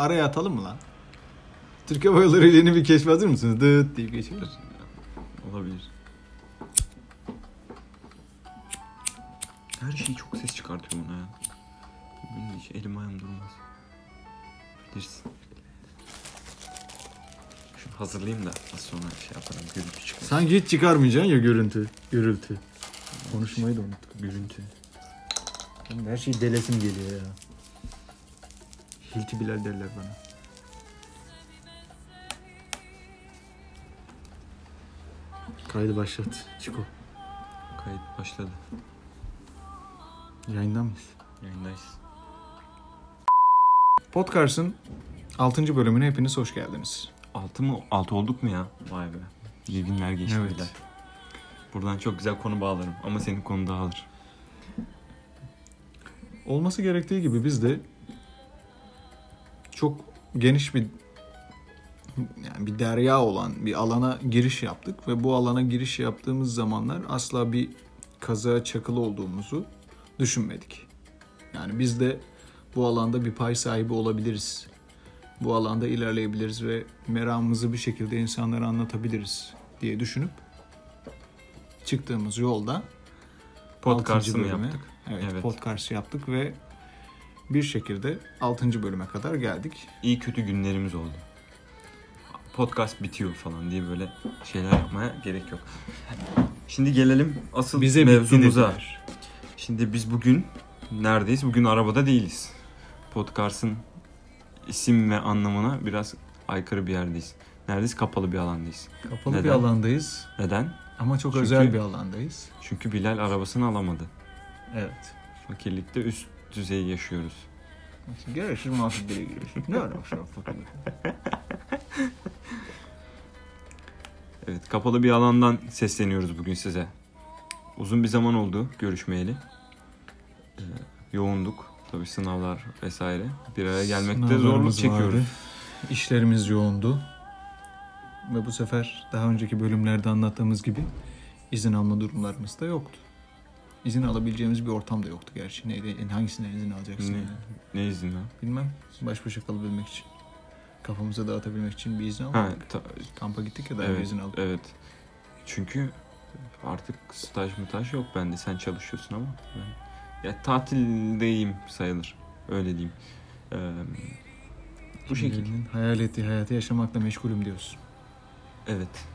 Araya atalım mı lan? Türk Hava Yolları ile yeni bir keşif hazır mısınız? Dıt deyip geçiyoruz. Olabilir. Her şey çok ses çıkartıyor bana ya. Benim hiç elim ayağım durmaz. Bilirsin. Şunu hazırlayayım da az sonra şey yaparım. Gürültü çıkmasın. Sanki hiç çıkarmayacaksın ya görüntü, gürültü. Konuşmayı da unuttuk. Gürültü. Her şeyi delesim geliyor ya. Hilti Bilal derler bana. Kaydı başlat. Çiko. Kayıt başladı. Yayında mıyız? Yayındayız. Podcast'ın 6. bölümüne hepiniz hoş geldiniz. Altı mı? Altı olduk mu ya? Vay be. İyi günler geçti Evet. bile. Buradan çok güzel konu bağlarım. Ama senin konu dağılır. Olması gerektiği gibi biz de çok geniş bir yani bir derya olan bir alana giriş yaptık ve bu alana giriş yaptığımız zamanlar asla bir kazaya çakılı olduğumuzu düşünmedik. Yani biz de bu alanda bir pay sahibi olabiliriz. Bu alanda ilerleyebiliriz ve meramımızı bir şekilde insanlara anlatabiliriz diye düşünüp çıktığımız yolda Podcast'ı altıncı mı bölüme- yaptık? Evet, Evet. podcast yaptık ve bir şekilde 6. bölüme kadar geldik. İyi kötü günlerimiz oldu. Podcast bitiyor falan diye böyle şeyler yapmaya gerek yok. Şimdi gelelim asıl Bize mevzumuza. Şimdi biz bugün neredeyiz? Bugün arabada değiliz. Podcast'ın isim ve anlamına biraz aykırı bir yerdeyiz. Neredeyiz? Kapalı bir alandayız. Kapalı Neden? bir alandayız Neden? ama çok Çünkü- özel bir alandayız. Çünkü Bilal arabasını alamadı. Evet. Fakirlikte üst düzey yaşıyoruz. Görüşür muhabbet bile görüşür. Ne şu Evet, kapalı bir alandan sesleniyoruz bugün size. Uzun bir zaman oldu görüşmeyeli. Ee, yoğunduk. Tabii sınavlar vesaire. Bir araya gelmekte zorluk çekiyoruz. İşlerimiz yoğundu. Ve bu sefer daha önceki bölümlerde anlattığımız gibi izin alma durumlarımız da yoktu. İzin alabileceğimiz bir ortam da yoktu gerçi. Neydi? Hangisinden izin alacaksın? Ne? yani? Ne izin lan? Bilmem. Baş başa kalabilmek için. Kafamıza dağıtabilmek için bir izin Ha, almadık. ta- Kampa gittik ya önce evet, izin aldık. evet. Çünkü artık staj mutaj yok bende. Sen çalışıyorsun ama. Ben, ya tatildeyim sayılır. Öyle diyeyim. Ee, bu şekilde. Hayal ettiği hayatı yaşamakla meşgulüm diyorsun. Evet.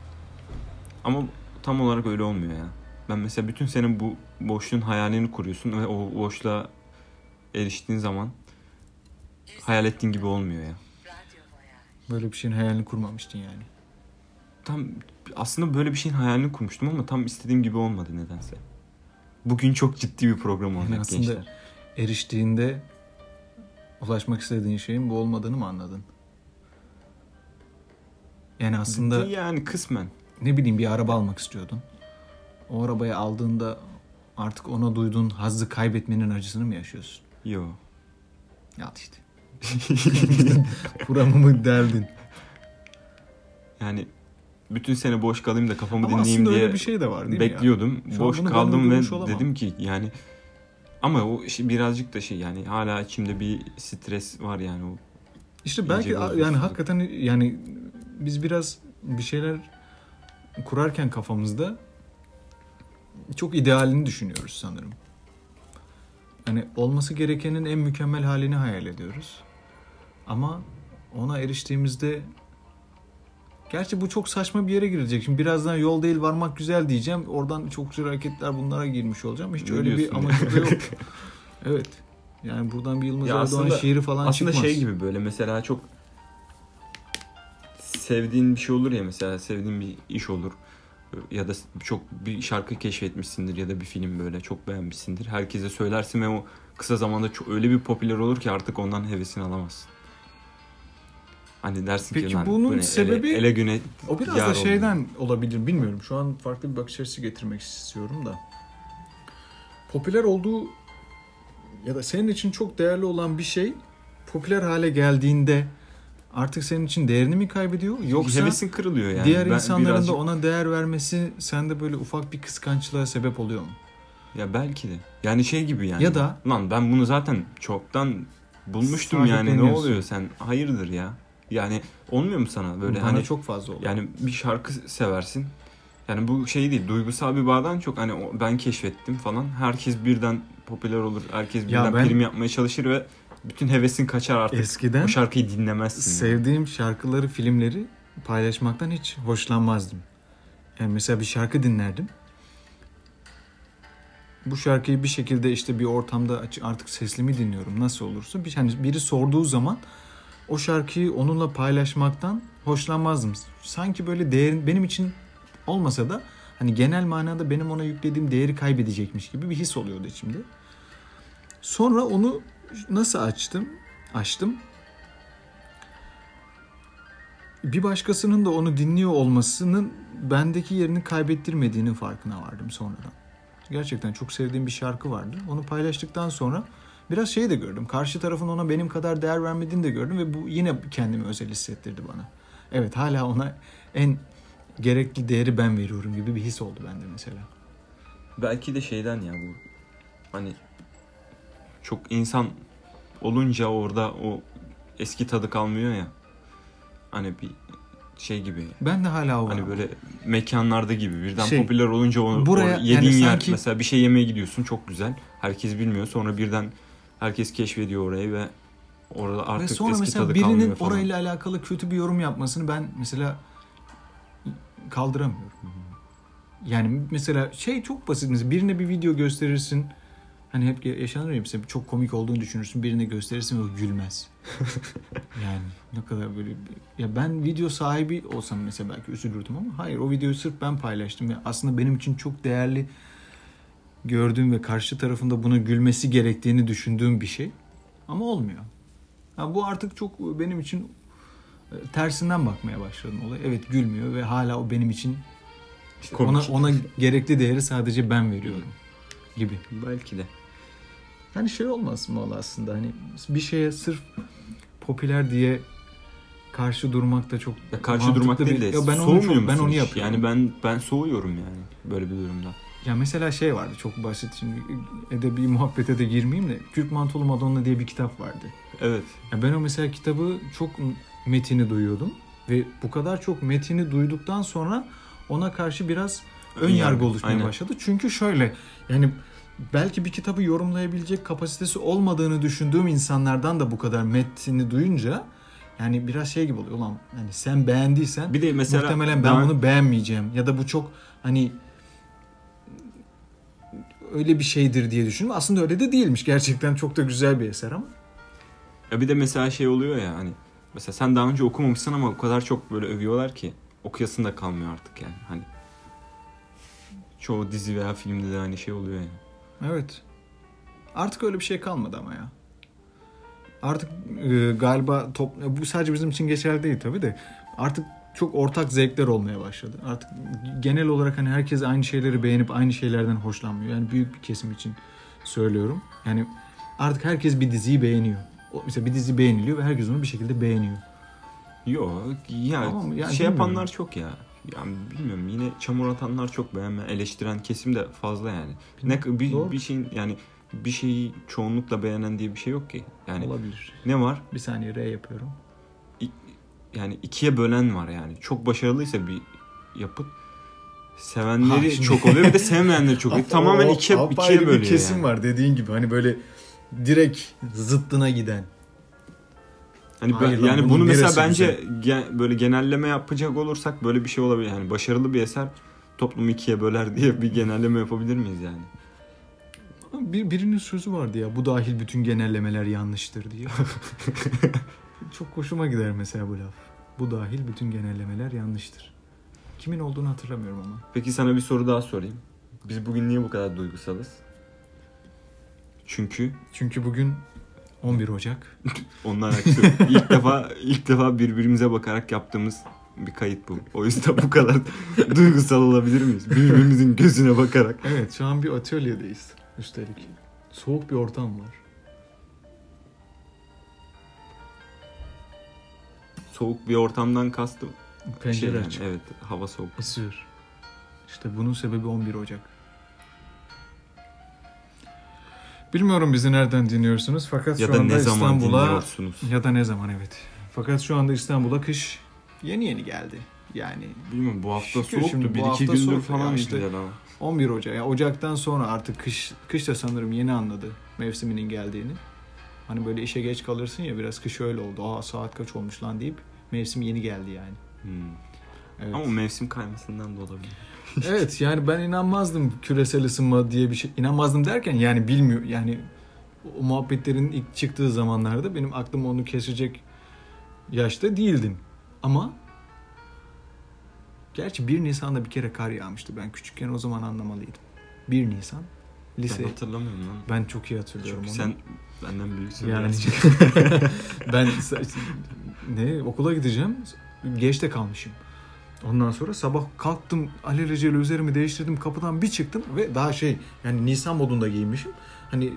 Ama tam olarak öyle olmuyor ya. Ben mesela bütün senin bu boşluğun hayalini kuruyorsun ve o boşluğa eriştiğin zaman hayal ettiğin gibi olmuyor ya. Böyle bir şeyin hayalini kurmamıştın yani. Tam aslında böyle bir şeyin hayalini kurmuştum ama tam istediğim gibi olmadı nedense. Bugün çok ciddi bir program olacak Yani aslında gençler. eriştiğinde ulaşmak istediğin şeyin bu olmadığını mı anladın? Yani aslında yani kısmen. ne bileyim bir araba almak istiyordun. O arabayı aldığında artık ona duyduğun hazzı kaybetmenin acısını mı yaşıyorsun? Yo. Ya işte. Buramı mı derdin? Yani bütün sene boş kalayım da kafamı Ama dinleyeyim diye öyle bir şey de var değil mi ya? bekliyordum. An Boş kaldım ve olamam. dedim ki yani ama o şey birazcık da şey yani hala içimde bir stres var yani o. İşte belki yani hakikaten yani biz biraz bir şeyler kurarken kafamızda çok idealini düşünüyoruz sanırım. Yani olması gerekenin en mükemmel halini hayal ediyoruz. Ama ona eriştiğimizde Gerçi bu çok saçma bir yere girecek. Şimdi birazdan yol değil varmak güzel diyeceğim. Oradan çok güzel hareketler bunlara girmiş olacağım. Hiç Ne öyle bir amacı da yok. evet. Yani buradan bir Yılmaz Ya Erdoğan aslında- şiiri falan Aslında çıkmaz. şey gibi böyle mesela çok sevdiğin bir şey olur ya mesela sevdiğin bir iş olur ya da çok bir şarkı keşfetmişsindir ya da bir film böyle çok beğenmişsindir. Herkese söylersin ve o kısa zamanda çok öyle bir popüler olur ki artık ondan hevesini alamazsın. Hani dersin Peki ki "Lan bunun bu ne? sebebi- ele, ele güne O biraz da oldum." şeyden olabilir bilmiyorum. Şu an farklı bir bakış açısı getirmek istiyorum da. Popüler olduğu ya da senin için çok değerli olan bir şey popüler hale geldiğinde artık senin için değerini mi kaybediyor? Yoksa hevesin kırılıyor yani. diğer Ben insanların birazcık- da ona değer vermesi sende böyle ufak bir kıskançlığa sebep oluyor mu? Ya belki de. Yani şey gibi yani. Ya da- Lan ben bunu zaten çoktan bulmuştum yani ne oluyor sen hayırdır ya. Yani olmuyor mu sana böyle Bana hani çok fazla oldu. yani bir şarkı seversin. Yani bu şey değil duygusal bir bağdan çok hani ben keşfettim falan. Herkes birden popüler olur. Herkes Ya birden ben- prim yapmaya çalışır ve bütün hevesin kaçar artık. Eskiden o şarkıyı dinlemezsin. yani. sevdiğim şarkıları, filmleri paylaşmaktan hiç hoşlanmazdım. Yani mesela bir şarkı dinlerdim. Bu şarkıyı bir şekilde işte bir ortamda artık sesli mi dinliyorum nasıl olursa bir hani biri sorduğu zaman o şarkıyı onunla paylaşmaktan hoşlanmazdım. Sanki böyle değerin benim için olmasa da hani genel manada benim ona yüklediğim değeri kaybedecekmiş gibi bir his oluyordu içimde. Sonra onu nasıl açtım? Açtım. Bir başkasının da onu dinliyor olmasının bendeki yerini kaybettirmediğinin farkına vardım sonradan. Gerçekten çok sevdiğim bir şarkı vardı. Onu paylaştıktan sonra biraz şey de gördüm. Karşı tarafın ona benim kadar değer vermediğini de gördüm ve bu yine kendimi özel hissettirdi bana. Evet hala ona en gerekli değeri ben veriyorum gibi bir his oldu bende mesela. Belki de şeyden ya bu hani çok insan olunca orada o eski tadı kalmıyor ya. Hani bir şey gibi. Ben de hala o Hani böyle mekanlarda gibi birden Şey, popüler olunca o, buraya yediğin yani yer sanki- mesela bir şey yemeye gidiyorsun çok güzel. Herkes bilmiyor. Sonra birden herkes keşfediyor orayı ve orada artık Ve sonra eski mesela tadı birinin falan. orayla alakalı kötü bir yorum yapmasını ben mesela kaldıramıyorum. Yani mesela şey çok basit mesela birine bir video gösterirsin. Hani hep yaşanır ya mesela çok komik olduğunu düşünürsün birine gösterirsin ve o gülmez. yani ne kadar böyle ya ben video sahibi olsam mesela belki üzülürdüm ama hayır o videoyu sırf ben paylaştım ve aslında benim için çok değerli gördüğüm ve karşı tarafında buna gülmesi gerektiğini düşündüğüm bir şey ama olmuyor. Ha, bu artık çok benim için e, tersinden bakmaya başladım olay. Evet gülmüyor ve hala o benim için işte ona ona gerekli değeri sadece ben veriyorum gibi. Belki de. Hani şey olmaz mı aslında hani bir şeye sırf popüler diye karşı durmak da çok Ya karşı durmak değil de Ya ben onu çok, ben onu yapıyorum. Yani ben ben soğuyorum yani böyle bir durumda. Ya mesela şey vardı çok basit şimdi edebi muhabbete de girmeyeyim de Kürk Mantolu Madonna diye bir kitap vardı. Evet. Ya ben o mesela kitabı çok metini duyuyordum ve bu kadar çok metini duyduktan sonra ona karşı biraz ön yargı yargı, oluşmaya aynen. başladı. Çünkü şöyle yani belki bir kitabı yorumlayabilecek kapasitesi olmadığını düşündüğüm insanlardan da bu kadar metini duyunca yani biraz şey gibi oluyor. Ulan hani sen beğendiysen Bir de mesela muhtemelen ben daha- bunu beğenmeyeceğim ya da bu çok hani öyle bir şeydir diye düşündüm. Aslında öyle de değilmiş. Gerçekten çok da güzel bir eser ama. Ya bir de mesela şey oluyor ya hani mesela sen daha önce okumamışsın ama o kadar çok böyle övüyorlar ki okuyasın da kalmıyor artık yani hani. Çoğu dizi veya filmde de aynı şey oluyor yani. Evet. Artık öyle bir şey kalmadı ama ya. Artık e, galiba top, bu sadece bizim için geçerli değil tabii de artık çok ortak zevkler olmaya başladı. Artık genel olarak hani herkes aynı şeyleri beğenip aynı şeylerden hoşlanmıyor. Yani büyük bir kesim için söylüyorum. Yani artık herkes bir diziyi beğeniyor. Mesela bir dizi beğeniliyor ve herkes onu bir şekilde beğeniyor. Yok ya Tamam, yani şey yapanlar çok ya. Yani bilmiyorum yine çamur atanlar çok beğenme eleştiren kesim de fazla yani. Ne bir, Doğru. bir şeyin yani bir şeyi çoğunlukla beğenen diye bir şey yok ki. Yani Olabilir. ne var? Bir saniye R yapıyorum. Yani ikiye bölen var yani. Çok başarılıysa bir yapıt sevenleri Ha, çok oluyor bir de sevmeyenleri çok oluyor. Tamamen O- ikiye, ikiye bir bölüyor kesim yani. var dediğin gibi hani böyle direkt zıttına giden. Hani ben- Hayır lan, yani bunun bunu mesela neresi bence ge- böyle genelleme yapacak olursak böyle bir şey olabilir. Yani başarılı bir eser toplumu ikiye böler diye bir genelleme yapabilir miyiz yani? Bir, birinin sözü vardı ya bu dahil bütün genellemeler yanlıştır diye. Çok hoşuma gider mesela bu laf. Bu dahil bütün genellemeler yanlıştır. Kimin olduğunu hatırlamıyorum ama. Peki sana bir soru daha sorayım. Biz bugün niye bu kadar duygusalız? Çünkü Çünkü bugün 11 Ocak. ondan alakası yok. İlk defa ilk defa birbirimize bakarak yaptığımız bir kayıt bu. O yüzden bu kadar duygusal olabilir miyiz? Birbirimizin gözüne bakarak. Evet şu an bir atölyedeyiz üstelik. Soğuk bir ortam var. Soğuk bir ortamdan kastım. Pencere Şey açık. evet hava soğuk. Esiyor. İşte bunun sebebi 11 Ocak. Bilmiyorum bizi nereden dinliyorsunuz fakat Ya şu da anda İstanbul'a ya da ne zaman evet. Fakat şu anda İstanbul'a kış yeni yeni geldi. Yani Bilmiyorum bu hafta şimdi soğuktu. bu Bir iki gündür soğuk falan ya işte. ama. 11 Ocak. Yani Ocak'tan sonra artık kış kış da sanırım yeni anladı mevsiminin geldiğini. Hani böyle işe geç kalırsın ya biraz kış öyle oldu. Aa saat kaç olmuş lan deyip mevsim yeni geldi yani. Hmm. Evet. Ama mevsim kaymasından da olabilir. evet yani ben inanmazdım küresel ısınma diye bir şey. İnanmazdım derken yani bilmiyor yani o muhabbetlerin ilk çıktığı zamanlarda benim aklım onu kesecek yaşta değildim. Ama gerçi 1 Nisan'da bir kere kar yağmıştı. Ben küçükken o zaman anlamalıydım. 1 Nisan lise. Ben hatırlamıyorum lan. Ben çok iyi hatırlıyorum Çünkü onu. sen benden büyüksün. yani ben ne okula gideceğim. Geç de kalmışım. Ondan sonra sabah kalktım alelacele üzerimi değiştirdim kapıdan bir çıktım ve daha şey yani Nisan modunda giyinmişim. Hani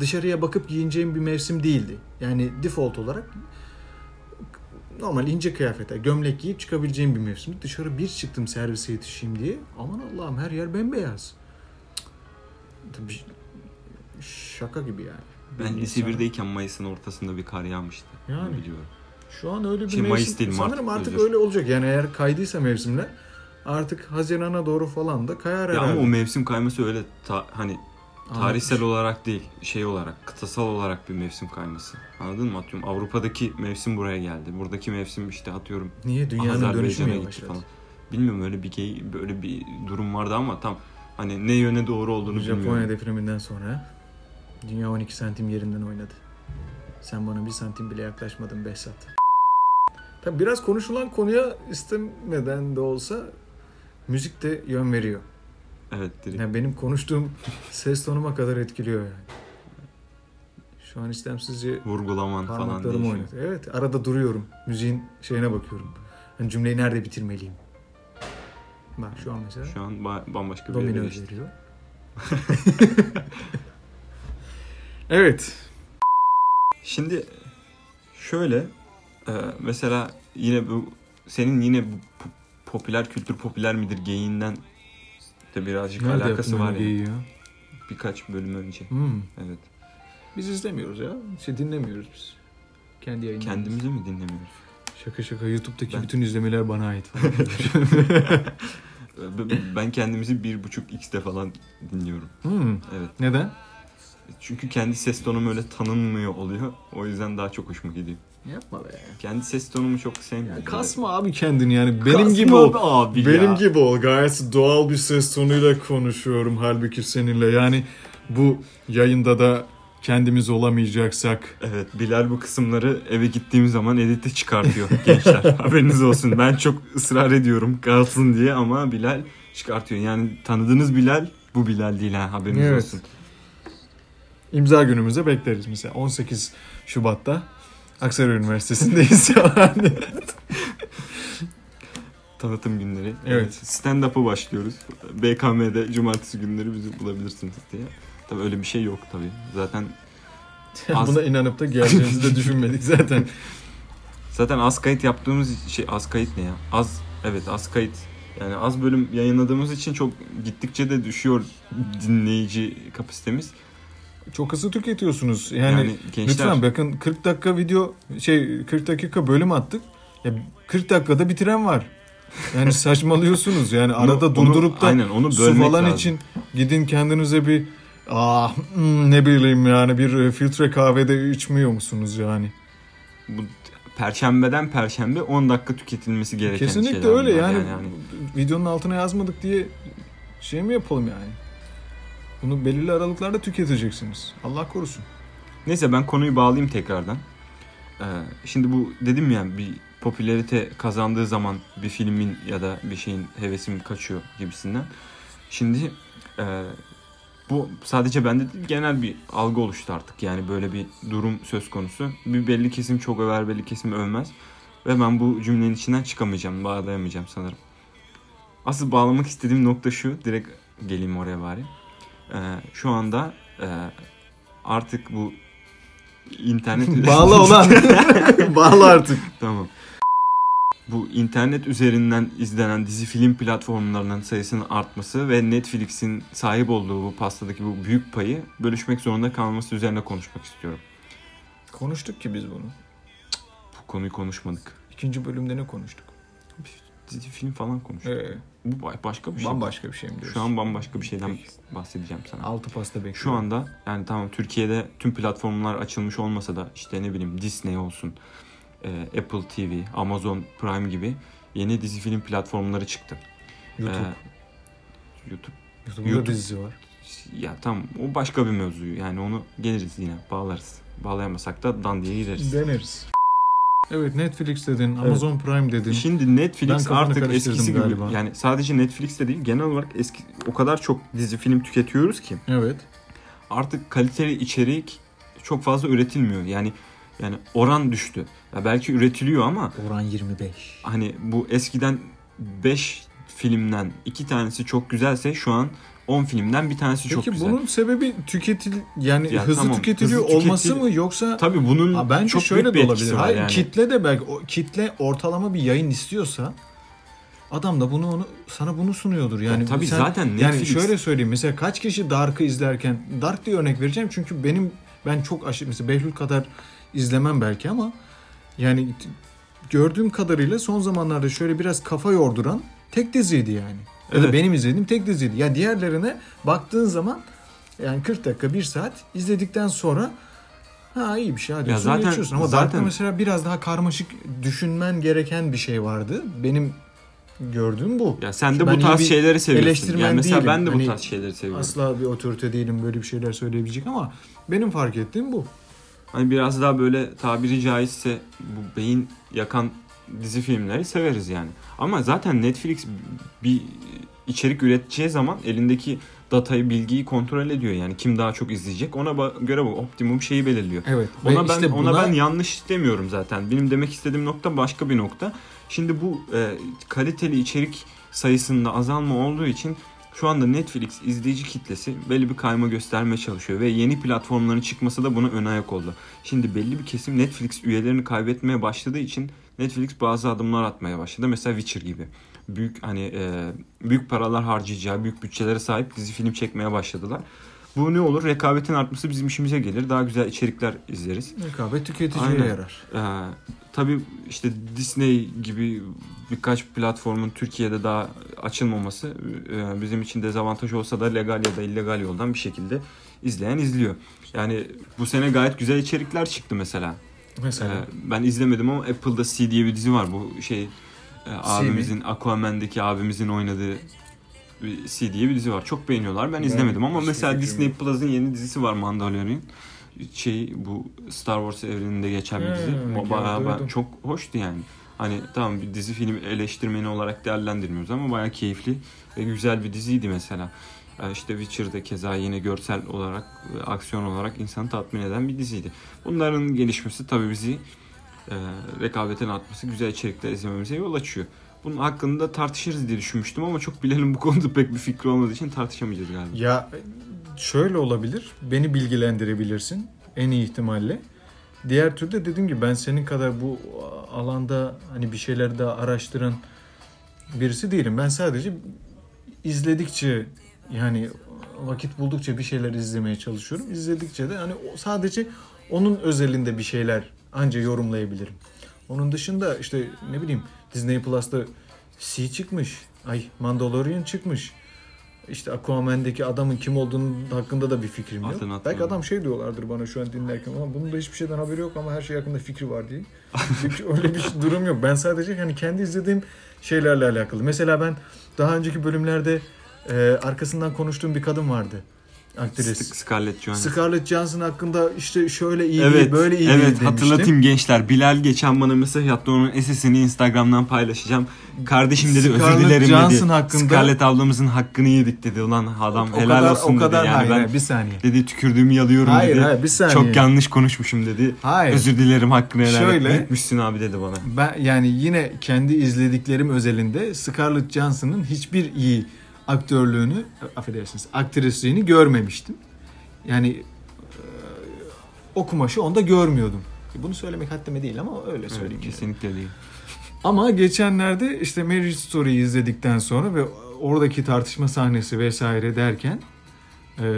dışarıya bakıp giyineceğim bir mevsim değildi. Yani default olarak normal ince kıyafetler, gömlek giyip çıkabileceğim bir mevsimdi. Dışarı bir çıktım servise yetişeyim diye. Aman Allah'ım her yer bembeyaz. Tabii şaka gibi yani. Ben Bir lise insan- 1'deyken Mayıs'ın ortasında bir kar yağmıştı. Yani. Biliyorum. Şu an öyle bir Şey, mevsim. Mayıs değil, Mart, Sanırım artık özür. öyle olacak. Yani eğer kaydıysa mevsimler artık Haziran'a doğru falan da kayar Ya herhalde. ama o mevsim kayması öyle ta- hani tarihsel Anladım. olarak değil, şey olarak, kıtasal olarak bir mevsim kayması. Anladın mı? Atıyorum Avrupa'daki mevsim buraya geldi. Buradaki mevsim işte atıyorum Niye dünyanın dönüşümü yavaşladı? falan. Bilmiyorum öyle bir gey, böyle bir durum vardı ama tam hani ne yöne doğru olduğunu Japonya bilmiyorum. depreminden sonra dünya 12 santim yerinden oynadı. Sen bana bir santim bile yaklaşmadın Behzat. Tabi biraz konuşulan konuya istemeden de olsa müzik de yön veriyor. Evet direkt. Yani benim konuştuğum ses tonuma kadar etkiliyor yani. Şu an istemsizce Vurgulaman falan değişiyor. oynatıyor. Evet arada duruyorum. Müziğin şeyine bakıyorum. Hani cümleyi nerede bitirmeliyim? Bak şu an mesela Şu an ba- bambaşka bir yere geçti. veriyor. evet. Şimdi şöyle e, mesela yine bu senin yine bu po- popüler kültür popüler midir geyiğinden de birazcık Nerede alakası var öyle ya. Birkaç bölüm önce. Hmm. Evet. Biz izlemiyoruz ya. Şey dinlemiyoruz biz. Kendi yayınlarımızı. Kendimizi mi dinlemiyoruz? Şaka şaka YouTube'daki Ben- bütün izlemeler bana ait ben kendimizi bir buçuk x'te falan dinliyorum. hmm. Evet. Neden? Çünkü kendi ses tonum öyle tanınmıyor oluyor. O yüzden daha çok hoşuma gidiyor. Yapma be. Kendi ses tonumu çok sevmiyorum. Kasma abi kendini yani. Benim Kasma gibi ol. abi Benim ya. gibi ol. Gayet doğal bir ses tonuyla konuşuyorum halbuki seninle. Yani bu yayında da kendimiz olamayacaksak Evet Bilal bu kısımları eve gittiğim zaman edite çıkartıyor gençler. Haberiniz olsun. Ben çok ısrar ediyorum kalsın diye ama Bilal çıkartıyor. Yani tanıdığınız Bilal bu Bilal değil ha haberiniz Evet. olsun. imza günümüze bekleriz mesela 18 Şubat'ta Aksaray Üniversitesi'ndeyiz. Yani. Tanıtım günleri. Evet. Stand-up'a başlıyoruz. BKM'de cumartesi günleri bizi bulabilirsiniz diye. Tabii öyle bir şey yok tabii. Zaten Az- Buna inanıp da geleceğimizi de düşünmedik zaten. zaten az kayıt yaptığımız şey az kayıt ne ya? Az evet az kayıt yani az bölüm yayınladığımız için çok gittikçe de düşüyor dinleyici kapasitemiz. Çok hızlı tüketiyorsunuz. Yani, Yani, gençler lütfen bakın 40 dakika video şey 40 dakika bölüm attık. Ya 40 dakikada bitiren var. Yani saçmalıyorsunuz. Yani Onu- arada durdurup da aynen, onu su falan lazım. için gidin kendinize bir ah hmm, ne bileyim yani bir e, filtre kahvede içmiyor musunuz yani? bu perşembeden perşembe 10 dakika tüketilmesi gereken Kesinlikle şeyler öyle bunlar yani, videonun altına yazmadık diye şey mi yapalım yani? Bunu belirli aralıklarda tüketeceksiniz. Allah korusun. Neyse ben konuyu bağlayayım tekrardan. Ee, şimdi bu dedim ya bir popülerite kazandığı zaman bir filmin ya da bir şeyin hevesim kaçıyor gibisinden. Şimdi e, bu sadece bende değil genel bir algı oluştu artık. Yani böyle bir durum söz konusu. Bir belli kesim çok över belli kesim övmez. Ve ben bu cümlenin içinden çıkamayacağım, bağlayamayacağım sanırım. Asıl bağlamak istediğim nokta şu. Direkt geleyim oraya bari. Ee, şu anda e, artık bu internet Bağla ulan. Bağla artık. tamam. bu internet üzerinden izlenen dizi film platformlarının sayısının artması ve Netflix'in sahip olduğu bu pastadaki bu büyük payı bölüşmek zorunda kalması üzerine konuşmak istiyorum. Konuştuk ki biz bunu. Bu konuyu konuşmadık. İkinci bölümde ne konuştuk? Dizi film falan konuştuk. Ee, Bu ba- başka bir şey. bambaşka bir şey mi diyorsun? Şu an bambaşka bir şeyden bahsedeceğim sana. Altı pasta bekliyorum. Şu anda yani tamam Türkiye'de tüm platformlar açılmış olmasa da işte ne bileyim Disney olsun, e, Apple TV, Amazon Prime gibi yeni dizi film platformları çıktı. YouTube. Ee, YouTube YouTube'da YouTube. dizisi var. ya tam o başka bir mevzu yani onu geliriz yine bağlarız. Bağlayamasak da dandiye gideriz. Deneriz. Evet Netflix dedin, Amazon Prime dedin. Şimdi Netflix artık eskisi gibi galiba. yani sadece Netflix'te değil genel olarak eski o kadar çok dizi film tüketiyoruz ki Evet. artık kaliteli içerik çok fazla üretilmiyor. Yani yani oran düştü. Ya belki üretiliyor ama Oran 25. hani bu eskiden 5 filmden 2 tanesi çok güzelse şu an 10 filmden bir tanesi çok Peki güzel. bunun sebebi tüketil yani Ya hızlı tamam, tüketiliyor hızlı olması tüketil- mı yoksa Tabii bunun Ha, bence çok şöyle de olabilir. Hayır, yani. kitle de belki o kitle ortalama bir yayın istiyorsa adam da bunu onu sana bunu sunuyordur. Yani Ya tabii sen- zaten yani Netflix- şöyle söyleyeyim mesela kaç kişi Dark'ı izlerken Dark diye örnek vereceğim çünkü benim ben çok aşırı mesela Behlül kadar izlemem belki ama yani gördüğüm kadarıyla son zamanlarda şöyle biraz kafa yorduran tek diziydi yani. Ya da benim izlediğim tek diziydi. Ya diğerlerine baktığın zaman yani 40 dakika 1 saat izledikten sonra ha iyi bir şey hadi Ya zaten- geçiyorsun. Ama zaten- Dark'ta mesela biraz daha karmaşık düşünmen gereken bir şey vardı. Benim gördüğüm bu. Ya sen de Ben bu tarz şeyleri seviyorsun. Yani mesela değilim. ben de bu Hani tarz şeyleri seviyorum. Asla bir otorite değilim böyle bir şeyler söyleyebilecek ama benim fark ettiğim bu. Hani biraz daha böyle tabiri caizse bu beyin yakan dizi filmleri severiz yani. Ama zaten Netflix bir içerik üreteceği zaman elindeki datayı, bilgiyi kontrol ediyor yani kim daha çok izleyecek. Ona göre bu optimum şeyi belirliyor. Evet. Ona ben işte ona buna- ben yanlış demiyorum zaten. Benim demek istediğim nokta başka bir nokta. Şimdi bu e, kaliteli içerik sayısında azalma olduğu için şu anda Netflix izleyici kitlesi belli bir kayma göstermeye çalışıyor ve yeni platformların çıkması da buna ön ayak oldu. Şimdi belli bir kesim Netflix üyelerini kaybetmeye başladığı için Netflix bazı adımlar atmaya başladı. Mesela Witcher gibi. Büyük hani e, büyük paralar harcayacağı, büyük bütçelere sahip dizi film çekmeye başladılar. Bu ne olur? Rekabetin artması bizim işimize gelir. Daha güzel içerikler izleriz. rekabet tüketiciye Aynen. yarar. Ee, tabii işte Disney gibi birkaç platformun Türkiye'de daha açılmaması e, bizim için dezavantaj olsa da legal ya da illegal yoldan bir şekilde izleyen izliyor. Yani bu sene gayet güzel içerikler çıktı mesela. Mesela Ee, ben izlemedim ama Apple'da C diye bir dizi var. Bu şey e, abimizin Aquaman'deki abimizin oynadığı bir C diye bir dizi var. Çok beğeniyorlar. Ben izlemedim ama hiçbir mesela Disney. Plus'ın yeni dizisi var Mandalorian. Şey bu Star Wars evreninde geçen bir dizi. Hmm, bayağı ben- çok hoştu yani. Hani tamam bir dizi film eleştirmeni olarak değerlendirmiyoruz ama bayağı keyifli ve güzel bir diziydi mesela. Ee, İşte Witcher'da keza yine görsel olarak, e, aksiyon olarak insanı tatmin eden bir diziydi. Bunların gelişmesi tabii bizi e, rekabetin artması, güzel içerikler izlememize yol açıyor. Bunun hakkında tartışırız diye düşünmüştüm ama çok bilelim bu konuda pek bir fikri olmadığı için tartışamayacağız galiba. ya şöyle olabilir. Beni bilgilendirebilirsin en iyi ihtimalle. Diğer türlü dediğim gibi ben senin kadar bu alanda hani bir şeyler daha araştıran birisi değilim. Ben sadece izledikçe yani vakit buldukça bir şeyler izlemeye çalışıyorum. İzledikçe de hani sadece onun özelinde bir şeyler anca yorumlayabilirim. Onun dışında işte ne bileyim Disney Plus'ta C çıkmış. Ay Mandalorian çıkmış. İşte Aquaman'deki adamın kim olduğunun hakkında da bir fikrim yok. Adını Belki hatırlamıyorum. adam şey diyorlardır bana şu an dinlerken ama bunun da hiçbir şeyden haberi yok ama her şey hakkında fikri var diye. Çünkü öyle bir durum yok. Ben sadece yani kendi izlediğim şeylerle alakalı. Mesela ben daha önceki bölümlerde e, arkasından konuştuğum bir kadın vardı. Aktris. Sk- Scarlett Johansson. Scarlett Johansson hakkında işte şöyle iyi Evet, değil, böyle iyi değil evet demiştim. hatırlatayım gençler. Bilal geçen bana mesaj attı. Onun SS'ini Instagram'dan paylaşacağım. Kardeşim dedi özür Scarlett dilerim Johansson dedi. hakkında- Scarlett ablamızın hakkını yedik dedi. Ulan adam o helal kadar, olsun o kadar dedi. Yani hayır, ben hayır, bir saniye. dedi tükürdüğümü yalıyorum Hayır, dedi. hayır, bir saniye. Çok yanlış konuşmuşum dedi. Hayır. Özür dilerim hakkını helal Şöyle. etmişsin abi dedi bana. Ben yani yine kendi izlediklerim özelinde Scarlett Johansson'ın hiçbir iyi aktörlüğünü, affedersiniz, aktrisliğini görmemiştim. Yani e, o kumaşı onda görmüyordum. Bunu söylemek haddime değil ama öyle söyleyeyim. Evet, yani. kesinlikle değil. Ama geçenlerde işte Marriage Story'yi izledikten sonra ve oradaki tartışma sahnesi vesaire derken e,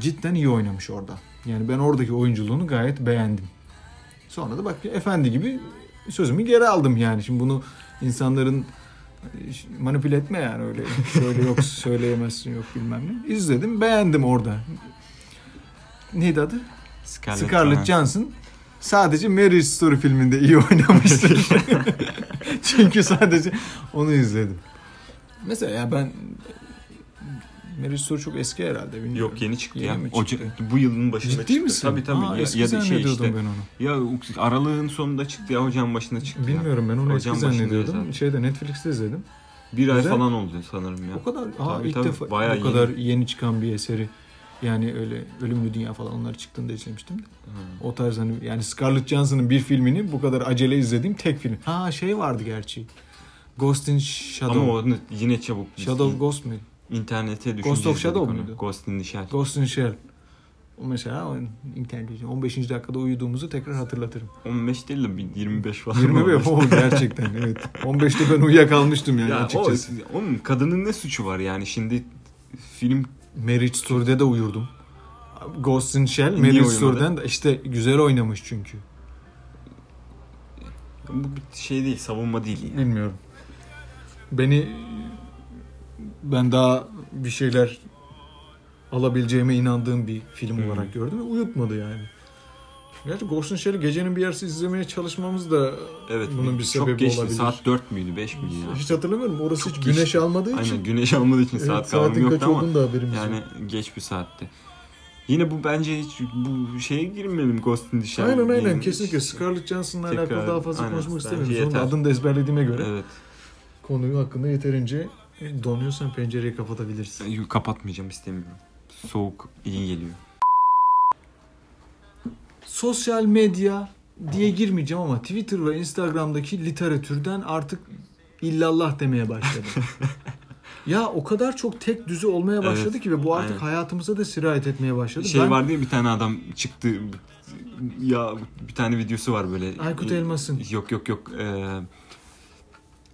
cidden iyi oynamış orada. Yani ben oradaki oyunculuğunu gayet beğendim. Sonra da bak efendi gibi sözümü geri aldım yani. Şimdi bunu insanların manipüle etme yani öyle şöyle yok söyleyemezsin yok bilmem ne. İzledim beğendim orada. Neydi adı? Scarlett, Scarlett Johansson sadece Marriage Story filminde iyi oynamıştır. Çünkü sadece onu izledim. Mesela ya ben Marriage Story çok eski herhalde bilmiyorum. Yok yeni çıktı Yeni ya. mi O çıktı? bu yılın başında Ciddi çıktı. misin? Tabii tabii. Aa, ya, eski ya da şey işte. ben onu. Ya aralığın sonunda çıktı ya ocağın başında çıktı. ya. Bilmiyorum ben onu Ocağın eski zannediyordum. zaten. Şeyde Netflix'te izledim. Bir ay Güzel. falan oldu sanırım ya. O kadar aa, Tabii, ilk tabii. defa Bayağı bu yeni. kadar yeni çıkan bir eseri. Yani öyle Ölümlü Dünya falan onlar çıktığında izlemiştim de. Ha. O tarz hani yani Scarlett Johansson'ın bir filmini bu kadar acele izlediğim tek film. Ha şey vardı gerçi. Ghost in Shadow. Ama o yine çabuk. Shadow Ghost mu? İnternete düşünce Ghost of Shadow muydu? Ghost in the Shell. Ghost in Shell. O mesela o internet 15. dakikada uyuduğumuzu tekrar hatırlatırım. 15 değil de bir 25 falan. 21 olmuş. o gerçekten evet. 15'te ben uyuyakalmıştım yani ya açıkçası. o, oğlum kadının ne suçu var yani şimdi film Marriage Story'de de uyurdum. Ghost in Shell Marriage? Story'den de işte güzel oynamış çünkü. bu bir şey değil savunma değil yani. Bilmiyorum. Beni ben daha bir şeyler alabileceğime inandığım bir film Hmm. olarak gördüm ve uyutmadı yani. Gerçi Ghost in Shell'i gecenin bir yarısı izlemeye çalışmamız da Evet bunun bir sebebi çok geçti olabilir. saat 4 müydü 5 müydü ya. Hiç hatırlamıyorum. Orası Çok hiç güneş almadığı için. Aynen güneş almadığı için Evet, saat kavramı kaç yoktu ama olduğunu da haberimiz yani yok. geç bir saatti. Yine bu bence hiç bu şeye girmeyelim Ghost in the Shell. Aynen aynen diyelim. kesinlikle Scarlett Johansson'la alakalı daha fazla aynen. konuşmak istemiyorum. Yeter. adını da ezberlediğime göre Evet. konuyu hakkında yeterince donuyorsan pencereyi kapatabiliriz. Yok, Kapatmayacağım istemiyorum. Soğuk iyi geliyor. Sosyal medya diye girmeyeceğim ama Twitter ve Instagram'daki literatürden artık illallah demeye başladım. ya o kadar çok tek düze olmaya başladı Evet, ki ve bu artık aynen. hayatımıza da sirayet etmeye başladı. Şey ben vardı ya bir tane adam çıktı ya bir tane videosu var böyle. Aykut Elmas'ın. Yok yok yok. Ee,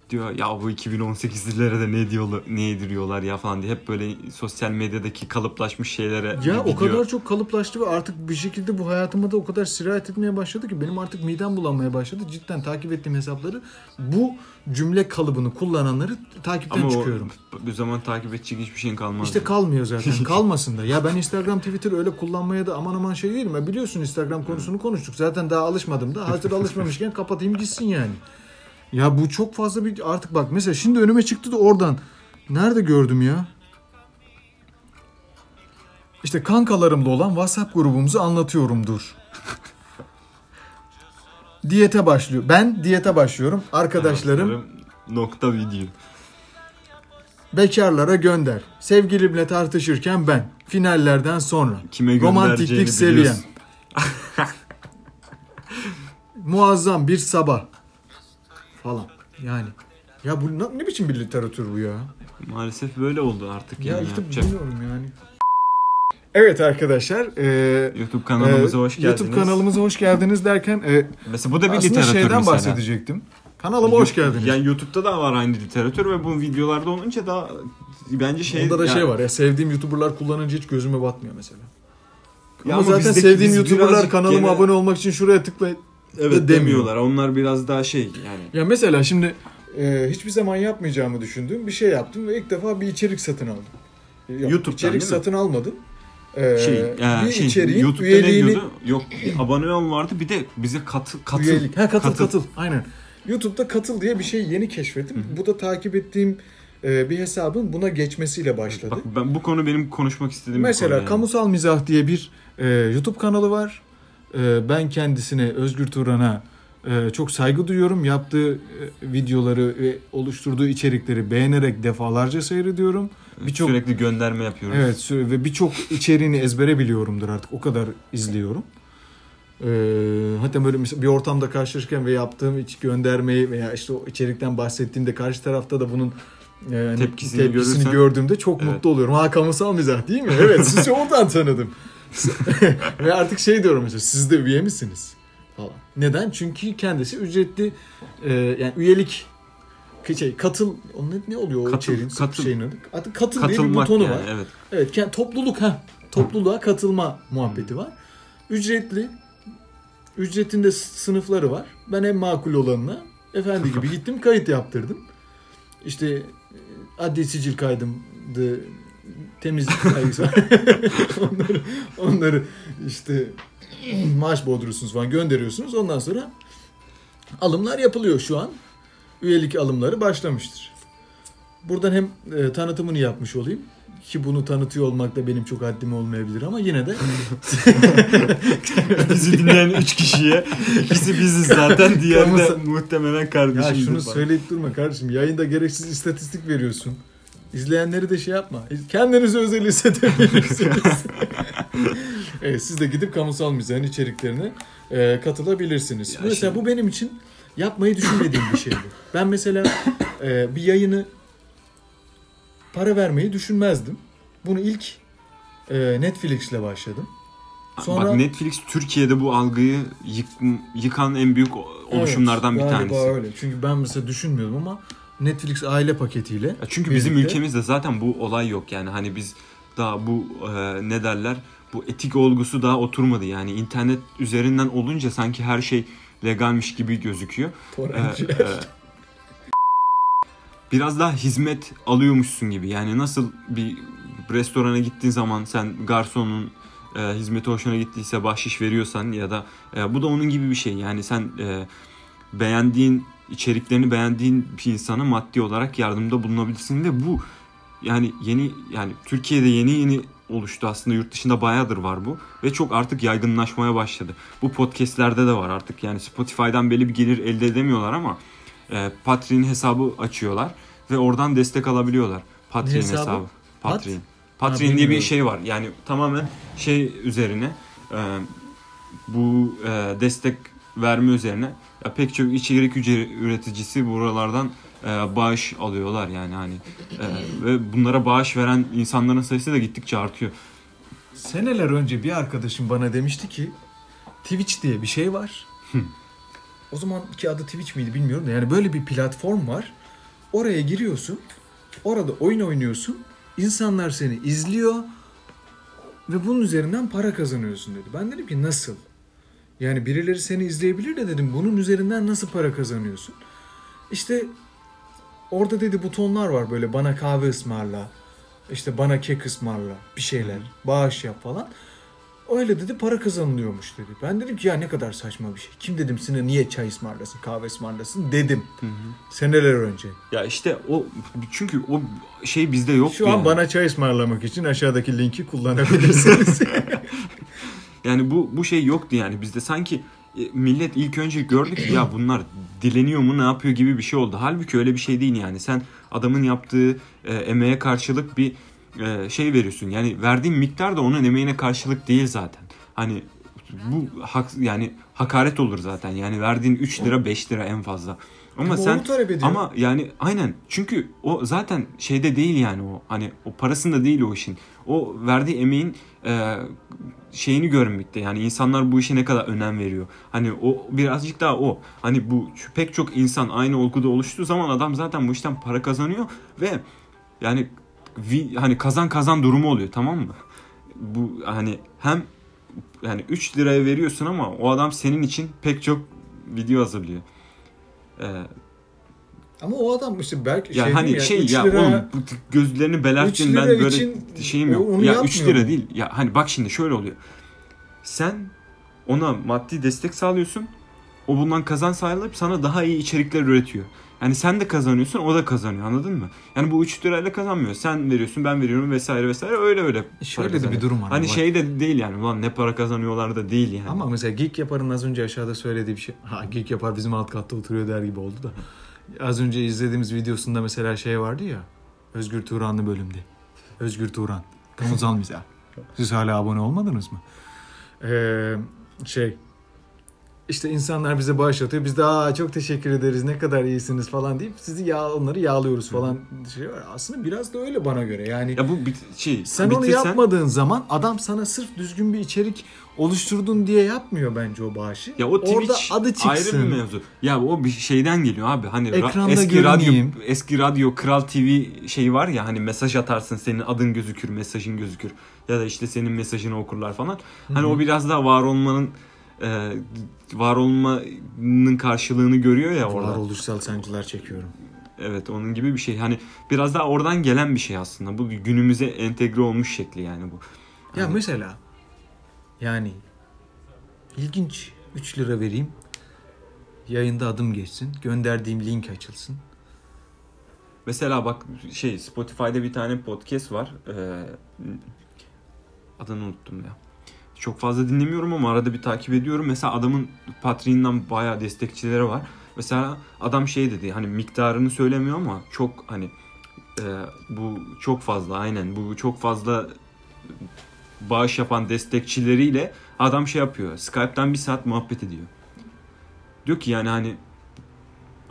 diyor ya bu 2018'lilere de ne diyorlar ne yediriyorlar ya falan diye hep böyle sosyal medyadaki kalıplaşmış şeylere ya bir o kadar çok kalıplaştı ve artık bir şekilde bu hayatıma da o kadar sirayet etmeye başladı ki benim artık midem bulanmaya başladı. Cidden takip ettiğim hesapları bu cümle kalıbını kullananları takipten ama çıkıyorum. o, bir zaman takip edecek hiçbir şeyin kalmaz. İşte kalmıyor zaten. Kalmasın da. Ya ben Instagram, Twitter öyle kullanmaya da aman aman şey değilim. Ya biliyorsun Instagram konusunu konuştuk. Zaten daha alışmadım da. Hazır alışmamışken kapatayım gitsin yani. Ya bu çok fazla bir artık bak mesela şimdi önüme çıktı da oradan. Nerede gördüm ya? İşte kankalarımla olan WhatsApp grubumuzu anlatıyorumdur. diyete başlıyor. Ben diyete başlıyorum. Arkadaşlarım nokta video. bekarlara gönder. Sevgilimle tartışırken ben. Finallerden sonra. Kime Romantiklik seviyem. Muazzam bir sabah. Falan. Yani. Ya bu ne, ne biçim bir literatür bu ya? Maalesef böyle oldu artık. Ya yani işte yapacak. bilmiyorum yani. Evet arkadaşlar. e, YouTube kanalımıza e, hoş geldiniz. YouTube kanalımıza hoş geldiniz derken e, Mesela bu da bir literatür şeyden mesela. bahsedecektim. Kanalıma hoş geldiniz. Yani YouTube'da da var aynı literatür ve bu videolarda olunca da bence şey... Onda da ya- şey var ya sevdiğim YouTuber'lar kullanınca hiç gözüme batmıyor mesela. Ya ama, ama zaten bizdeki- sevdiğim biz YouTuber'lar kanalıma gene- abone olmak için şuraya tıkla. Evet demiyor. demiyorlar. Onlar biraz daha şey yani. Ya mesela şimdi e, hiçbir zaman yapmayacağımı düşündüğüm bir şey yaptım ve ilk defa bir içerik satın aldım. Yok, YouTube'dan içerik satın almadım. E, Şey, e, bir şey içeriğin YouTube'da ne üyeliğini diyordu? Yok abone ol vardı bir de bize katıl katıl. Üyelik. Ha katıl, katıl Katıl. Aynen. YouTube'da katıl diye bir şey yeni keşfettim. Bu da takip ettiğim e, bir hesabın buna geçmesiyle başladı. Bak ben bu konu benim konuşmak istediğim bir Mesela konu yani. Kamusal Mizah diye bir e, YouTube kanalı var. E, ben kendisine Özgür Turan'a e, çok saygı duyuyorum. Yaptığı e, videoları ve oluşturduğu içerikleri beğenerek defalarca seyrediyorum. Birçok sürekli gönderme yapıyoruz. Evet ve birçok içeriğini ezbere biliyorumdur artık. O kadar izliyorum. Ee, hatta böyle bir ortamda karşılaşırken ve yaptığım iç göndermeyi veya işte o içerikten bahsettiğimde karşı tarafta da bunun e, hani Tepkisini tepkisini görürsen- gördüğümde çok Evet. mutlu oluyorum. Ha kamusal mizah değil mi? Evet sizi oradan tanıdım. ve artık şey diyorum mesela siz de üye misiniz? falan. Neden? Çünkü kendisi ücretli e, yani üyelik şey katıl onun ne- ne oluyor o Katıl- içeriğin katıl- şeyin adı? Adı katıl diye bir butonu yani var. evet. Evet, kend- topluluk ha. Topluluğa katılma muhabbeti var. Ücretli. Ücretinde sınıfları var. Ben en makul olanına efendi gibi gittim kayıt yaptırdım. İşte e, adli sicil kaydımdı, temizlik kaygısı var. onları, onları işte maaş bodrusunuz falan gönderiyorsunuz. Ondan sonra alımlar yapılıyor şu an. Üyelik alımları başlamıştır. Buradan hem e, tanıtımını yapmış olayım ki bunu tanıtıyor olmak da benim çok haddim olmayabilir ama yine de Bizi dinleyen 3 kişiye ikisi biziz zaten. Diğeri de muhtemelen kardeşim. ya şunu söyleyip durma kardeşim yayında gereksiz istatistik veriyorsun. İzleyenleri de şey yapma. Kendinizi özel hissedebilirsiniz. evet, siz de gidip kamusal mizahın içeriklerine e, katılabilirsiniz. Ya mesela şimdi- bu benim için yapmayı düşünmediğim bir şeydi. Ben mesela e, bir yayını para vermeyi düşünmezdim. Bunu ilk e, Netflix'le başladım. Sonra Bak Netflix Türkiye'de bu algıyı yık- yıkan en büyük oluşumlardan Evet, bir tanesi. öyle. Çünkü ben mesela düşünmüyordum ama Netflix aile paketiyle Ya çünkü bizim birlikte- ülkemizde zaten bu olay yok yani hani biz daha bu e, ne derler bu etik olgusu daha oturmadı yani internet üzerinden olunca sanki her şey legalmiş gibi gözüküyor. Ee, torrentçiler. e, biraz daha hizmet alıyormuşsun gibi yani nasıl bir restorana gittiğin zaman sen garsonun e, hizmeti hoşuna gittiyse bahşiş veriyorsan ya da e, bu da onun gibi bir şey yani sen e, beğendiğin içeriklerini beğendiğin bir insana maddi olarak yardımda bulunabilirsin ve bu yani yeni yani Türkiye'de yeni yeni oluştu aslında yurt dışında bayağıdır var bu ve çok artık yaygınlaşmaya başladı. Bu podcastlerde de var artık yani Spotify'dan belli bir gelir elde edemiyorlar ama e, Patreon hesabı açıyorlar ve oradan destek alabiliyorlar. Patreon hesabı? hesabı. Pat? Patreon. Patreon Ha, diye bir şey var. Yani tamamen şey üzerine e, bu e, destek verme üzerine ya pek çok içerik üreticisi buralardan e, bağış alıyorlar yani hani E, ve bunlara bağış veren insanların sayısı da gittikçe artıyor. Seneler önce bir arkadaşım bana demişti ki Twitch diye bir şey var. o zamanki adı Twitch miydi bilmiyorum da yani böyle bir platform var. Oraya giriyorsun. Orada oyun oynuyorsun. İnsanlar seni izliyor ve bunun üzerinden para kazanıyorsun dedi. Ben dedim ki nasıl? Yani birileri seni izleyebilir de dedim bunun üzerinden nasıl para kazanıyorsun? İşte orada dedi butonlar var böyle bana kahve ısmarla, işte bana kek ısmarla bir şeyler, bağış yap falan. Öyle dedi para kazanılıyormuş dedi. Ben dedim ki ya ne kadar saçma bir şey. Kim dedim sana niye çay ısmarlasın, kahve ısmarlasın dedim. Seneler önce. Ya işte o çünkü o şey bizde yok. Şu an yani. bana çay ısmarlamak için aşağıdaki linki kullanabilirsiniz. Yani bu bu şey yoktu yani bizde sanki e, millet ilk önce gördü ki ya bunlar dileniyor mu ne yapıyor gibi bir şey oldu. Halbuki öyle bir şey değil yani. Sen adamın yaptığı e, emeğe karşılık bir e, şey veriyorsun. Yani verdiğin miktar da onun emeğine karşılık değil zaten. Hani bu hak yani hakaret olur zaten. Yani verdiğin 3 lira 5 lira en fazla. Ama, Ama sen talep ediyor. ama yani aynen çünkü o zaten şeyde değil yani o hani o parasında değil o işin. O verdiği emeğin e, şeyini görmekte yani insanlar bu işe ne kadar önem veriyor. Hani o birazcık daha o. Hani bu pek çok insan aynı olguda oluştuğu zaman adam zaten bu işten para kazanıyor ve yani vi- hani kazan kazan durumu oluyor tamam mı? Bu hani hem yani 3 liraya veriyorsun ama o adam senin için pek çok video hazırlıyor. Ee, Ama o adam işte belki ya şey hani şey ya lira- oğlum gözlerini belerttin ben böyle için şeyim yok. Ya 3 yapmıyor lira değil. Ya hani bak şimdi şöyle oluyor. Sen ona maddi destek sağlıyorsun. O bundan kazan sağlayıp sana daha iyi içerikler üretiyor. Yani sen de kazanıyorsun, o da kazanıyor. Anladın mı? Yani bu 3 lirayla kazanmıyor. Sen veriyorsun, ben veriyorum vesaire vesaire. Öyle öyle. Şöyle de bir durum var. Hani ama. şey de değil yani. Ulan ne para kazanıyorlar da değil yani. Ama mesela Geek Yapar'ın az önce aşağıda söylediği bir şey. Ha Geek Yapar bizim alt katta oturuyor der gibi oldu da. Az önce izlediğimiz videosunda mesela şey vardı ya. Özgür Turanlı bölümde. Özgür Turan. Kamusal mizah. Siz hala abone olmadınız mı? Ee, şey. İşte insanlar bize bağışlatıyor. Biz de aa çok teşekkür ederiz ne kadar iyisiniz falan deyip sizi yağ onları yağlıyoruz falan şey var. Aslında biraz da öyle bana göre. Yani Ya bu bit şey sen onu bitirsen- yapmadığın zaman adam sana sırf düzgün bir içerik oluşturdun diye yapmıyor bence o bağışı. Ya o Twitch Orada adı çıksın. ayrı bir mevzu. Ya o bir şeyden geliyor abi. Hani ra- Ekranda eski radyo görüneyim. eski radyo Kral TV şeyi var ya hani mesaj atarsın senin adın gözükür, mesajın gözükür ya da işte senin mesajını okurlar falan. Hani o biraz daha var olmanın e, var olmanın karşılığını görüyor ya orada. Varoluşsal sancılar çekiyorum. Evet onun gibi bir şey. Hani biraz daha oradan gelen bir şey aslında. Bu günümüze entegre olmuş şekli yani bu. Ya Hani- mesela yani ilginç 3 lira vereyim. Yayında adım geçsin. Gönderdiğim link açılsın. Mesela bak şey Spotify'da bir tane podcast var. Ee, adını unuttum ya. Çok fazla dinlemiyorum ama arada bir takip ediyorum. Mesela adamın Patreon'dan bayağı destekçileri var. Mesela adam şey dedi hani miktarını söylemiyor ama çok hani e, bu çok fazla aynen bu çok fazla bağış yapan destekçileriyle adam şey yapıyor. Skype'tan bir saat muhabbet ediyor. Diyor ki yani hani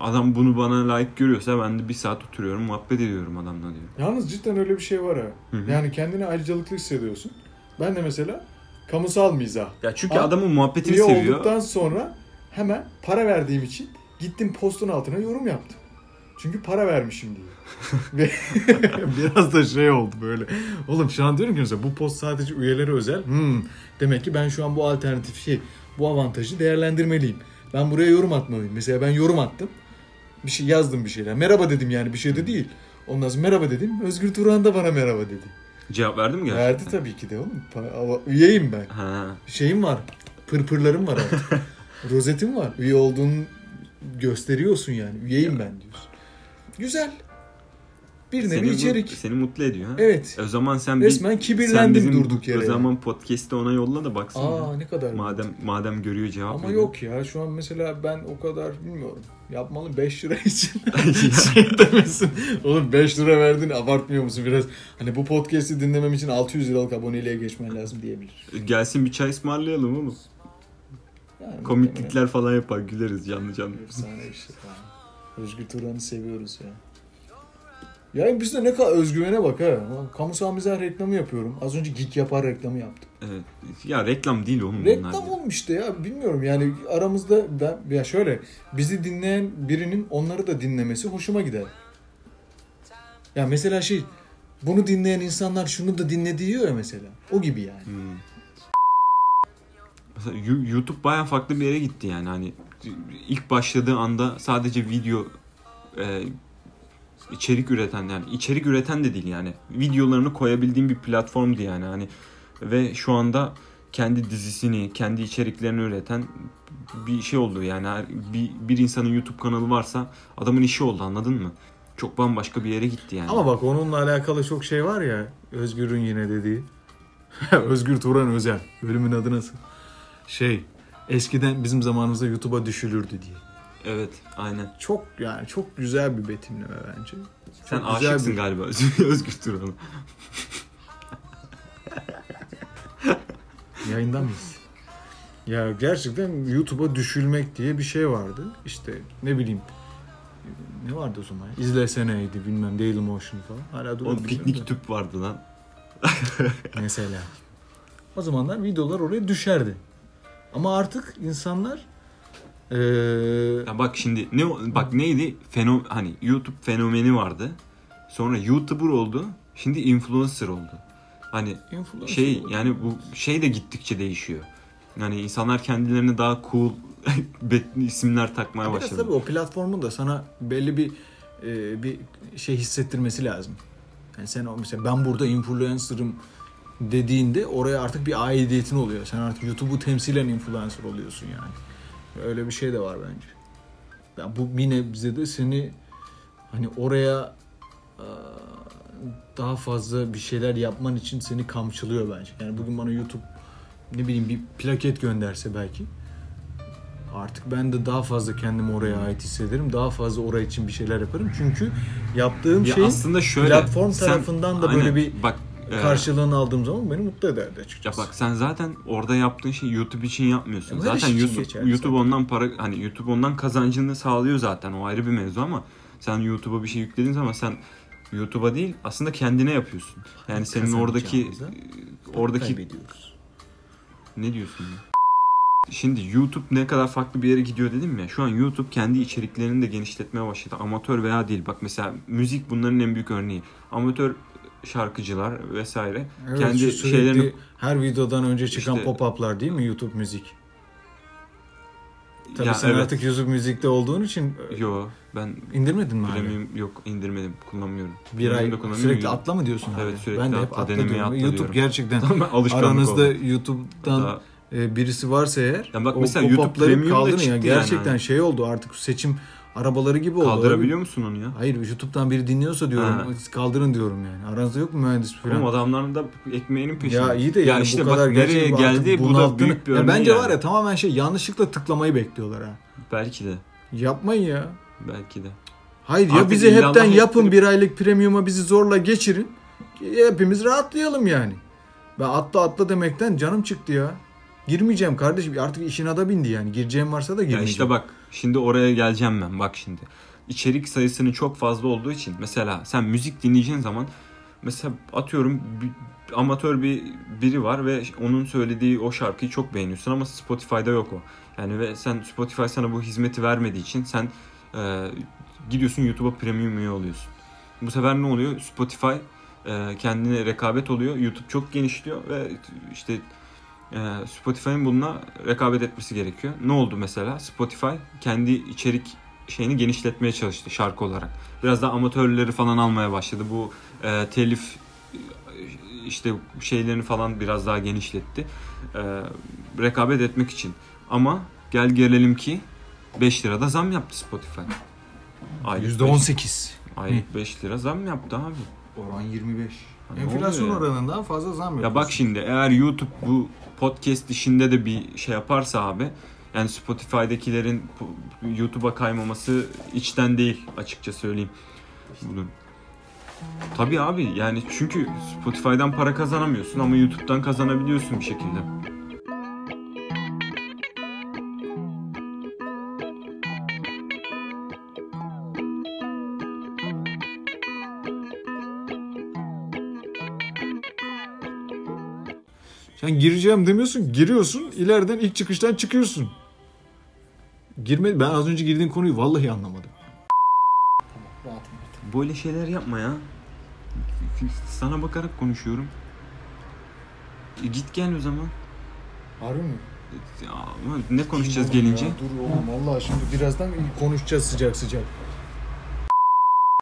adam bunu bana layık görüyorsa ben de bir saat oturuyorum muhabbet ediyorum adamla diyor. Yalnız cidden öyle bir şey var ha. Hı hı. Yani kendini ayrıcalıklı hissediyorsun. Ben de mesela kamusal mizah. Ya çünkü Ha, adamın muhabbetini seviyor. olduktan sonra hemen para verdiğim için gittim postun altına yorum yaptım. Çünkü para vermişim diye. Ve biraz da şey oldu böyle. Oğlum şu an diyorum ki mesela bu post sadece üyelere özel. Hmm, demek ki ben şu an bu alternatif şey, bu avantajı değerlendirmeliyim. Ben buraya yorum atmalıyım. Mesela ben yorum attım. Bir şey yazdım bir şeyler. Merhaba dedim yani bir şey de değil. Ondan sonra merhaba dedim. Özgür Turan da bana merhaba dedi. Cevap verdi mi gerçekten? Verdi tabii ki de oğlum. Pa- Üyeyim ben. Ha. Şeyim var. Pırpırlarım var artık. Rozetim var. Üye olduğunu gösteriyorsun yani. Üyeyim ben diyorsun. Güzel. Bir nevi Seni, bu- içerik. seni mutlu ediyor ha? Evet. E O zaman sen bir Resmen sen kibirlendim bizim durduk yere. O zaman podcast'i ona yolla da baksın. Aa ne kadar. Madem madem görüyor cevap Ama veriyor. yok ya şu an mesela ben o kadar bilmiyorum. Yapmalı 5 lira için şey demesin. Oğlum 5 lira verdin abartmıyor musun biraz? Hani bu podcast'i dinlemem için 600 liralık aboneliğe geçmen lazım diyebilir. Gelsin bir çay ısmarlayalım oğlum. Yani Komiklikler falan yapar güleriz canlı canlı. Efsane bir şey. ya. Özgür Turan'ı seviyoruz ya. Yani biz de ne kadar özgüvene bak ha. Kamusal mizah reklamı yapıyorum. Az önce Geek Yapar reklamı yaptım. Evet. Ya reklam değil oğlum bunlar. Reklam olmuş işte ya bilmiyorum yani aramızda ben ya şöyle bizi dinleyen birinin onları da dinlemesi hoşuma gider. Ya mesela şey bunu dinleyen insanlar şunu da dinle diyor ya mesela. O gibi yani. Hmm. Mesela YouTube baya farklı bir yere gitti yani hani ilk başladığı anda sadece video e, içerik üreten yani içerik üreten de değil yani videolarını koyabildiğim bir platformdu yani hani ve şu anda kendi dizisini, kendi içeriklerini üreten bir şey oldu yani bir, bir insanın YouTube kanalı varsa adamın işi oldu anladın mı? Çok bambaşka bir yere gitti yani. Ama bak onunla alakalı çok şey var ya Özgür'ün yine dediği. Özgür Turan Özel. Bölümün adı nasıl? Şey eskiden bizim zamanımızda YouTube'a düşülürdü diye. Evet, aynen. Çok yani çok güzel bir betimleme bence. Sen Çok aşıksın bir- galiba Özgür Turan'a. Yayında mıyız? Ya gerçekten YouTube'a düşülmek diye bir şey vardı. İşte ne bileyim ne vardı o zaman? İzleseneydi bilmem Dailymotion falan. Hala duruyor O mu bilmiyorum da. piknik tüp vardı lan. Mesela. O zamanlar videolar oraya düşerdi. Ama artık insanlar eee, Ya bak şimdi ne bak neydi? Feno hani YouTube fenomeni vardı. Sonra YouTuber oldu. Şimdi influencer oldu. Hani influencer şey oldu. yani bu şey de gittikçe değişiyor. Yani insanlar kendilerine daha cool isimler takmaya Biraz başladı. tabii o platformun da sana belli bir e, bir şey hissettirmesi lazım. Yani sen mesela ben burada influencer'ım dediğinde oraya artık bir aidiyetin oluyor. Sen artık YouTube'u temsilen influencer oluyorsun yani. Öyle bir şey de var bence. Ya bu bir nebze de seni hani oraya daha fazla bir şeyler yapman için seni kamçılıyor bence. Yani bugün bana YouTube ne bileyim bir plaket gönderse belki artık ben de daha fazla kendimi oraya ait hissederim. Daha fazla oraya için bir şeyler yaparım. Çünkü yaptığım Ya şey aslında şöyle platform sen- tarafından da aynen, böyle bir bak Ee, karşılığını aldığım zaman beni mutlu ederdi Ya açıkçası. bak sen zaten orada yaptığın şey YouTube için yapmıyorsun. Ya böyle zaten için YouTube, YouTube zaten. ondan para hani YouTube ondan kazancını sağlıyor zaten. O ayrı bir mevzu ama sen YouTube'a bir şey yüklediğin zaman sen YouTube'a değil aslında kendine yapıyorsun. Yani senin oradaki Kazanacağımıza oradaki ne diyorsun ya? Şimdi YouTube ne kadar farklı bir yere gidiyor dedim ya. Şu an YouTube kendi içeriklerini de genişletmeye başladı. Amatör veya değil. Bak mesela müzik bunların en büyük örneği. Amatör şarkıcılar vesaire Evet, kendi şeylerini her videodan önce çıkan İşte- pop-up'lar değil mi YouTube müzik? Tabii Ya sen evet. artık YouTube müzikte olduğun için e, Yo ben indirmedin mi hala? Premium yok indirmedim kullanmıyorum. Bir ay sürekli atla mı diyorsun abi? Evet, sürekli ben de hep atla, atla diyorum. atla YouTube diyorum. gerçekten alışkanlık aranızda oldu. YouTube'dan Hatta e, birisi varsa eğer Ya bak o mesela YouTube pop-up'ları Premium da kaldırın ya. çıktı yani Gerçekten şey oldu artık seçim arabaları gibi oldu. kaldırabiliyor musun onu ya? Hayır YouTube'dan biri dinliyorsa diyorum Ha. kaldırın diyorum yani. Aranızda yok mu mühendis falan? Oğlum adamların da ekmeğinin peşinde. Ya iyi de yani işte bu kadar bak nereye geldi bu da büyük bir ya örneği Bence yani. var ya tamamen şey yanlışlıkla tıklamayı bekliyorlar ha. Belki de. Yapmayın ya. Belki de. Hayır ya Artık bizi illallah hepten yapın ettirip- bir aylık premium'a bizi zorla geçirin. Hepimiz rahatlayalım yani. Ben atla atla demekten canım çıktı ya. Girmeyeceğim kardeşim artık işin ada bindi yani. Gireceğim varsa da Ya girmeyeceğim. işte bak şimdi oraya geleceğim ben bak şimdi. İçerik sayısının çok fazla olduğu için mesela sen müzik dinleyeceğin zaman mesela atıyorum bir, amatör bir biri var ve onun söylediği o şarkıyı çok beğeniyorsun ama Spotify'da yok o. Yani ve sen Spotify sana bu hizmeti vermediği için sen e, gidiyorsun YouTube'a premium üye oluyorsun. Bu sefer ne oluyor? Spotify e, kendine rekabet oluyor. YouTube çok genişliyor ve işte Spotify'ın bununla rekabet etmesi gerekiyor. Ne oldu mesela? Spotify kendi içerik şeyini genişletmeye çalıştı şarkı olarak. Biraz daha amatörleri falan almaya başladı. Bu e, telif işte şeylerini falan biraz daha genişletti. E, rekabet etmek için. Ama gel gelelim ki 5 lirada zam yaptı Spotify. Aylık beş- %18. Aylık 5 lira zam yaptı abi. Oran 25. Ha, ne Enflasyon oranından fazla zam yapıyor. Ya bak şimdi eğer YouTube bu podcast işinde de bir şey yaparsa abi yani Spotify'dakilerin YouTube'a kaymaması içten değil açıkça söyleyeyim. Bunu. Tabii abi yani çünkü Spotify'dan para kazanamıyorsun ama YouTube'dan kazanabiliyorsun bir şekilde. Sen gireceğim demiyorsun, giriyorsun, ileriden ilk çıkıştan çıkıyorsun. Girme, ben az önce girdiğin konuyu vallahi anlamadım. Böyle şeyler yapma ya. Sana bakarak konuşuyorum. E git gel o zaman. Harbi mi? Ya, ne konuşacağız oğlum gelince? ya? Dur oğlum vallahi şimdi birazdan konuşacağız sıcak sıcak.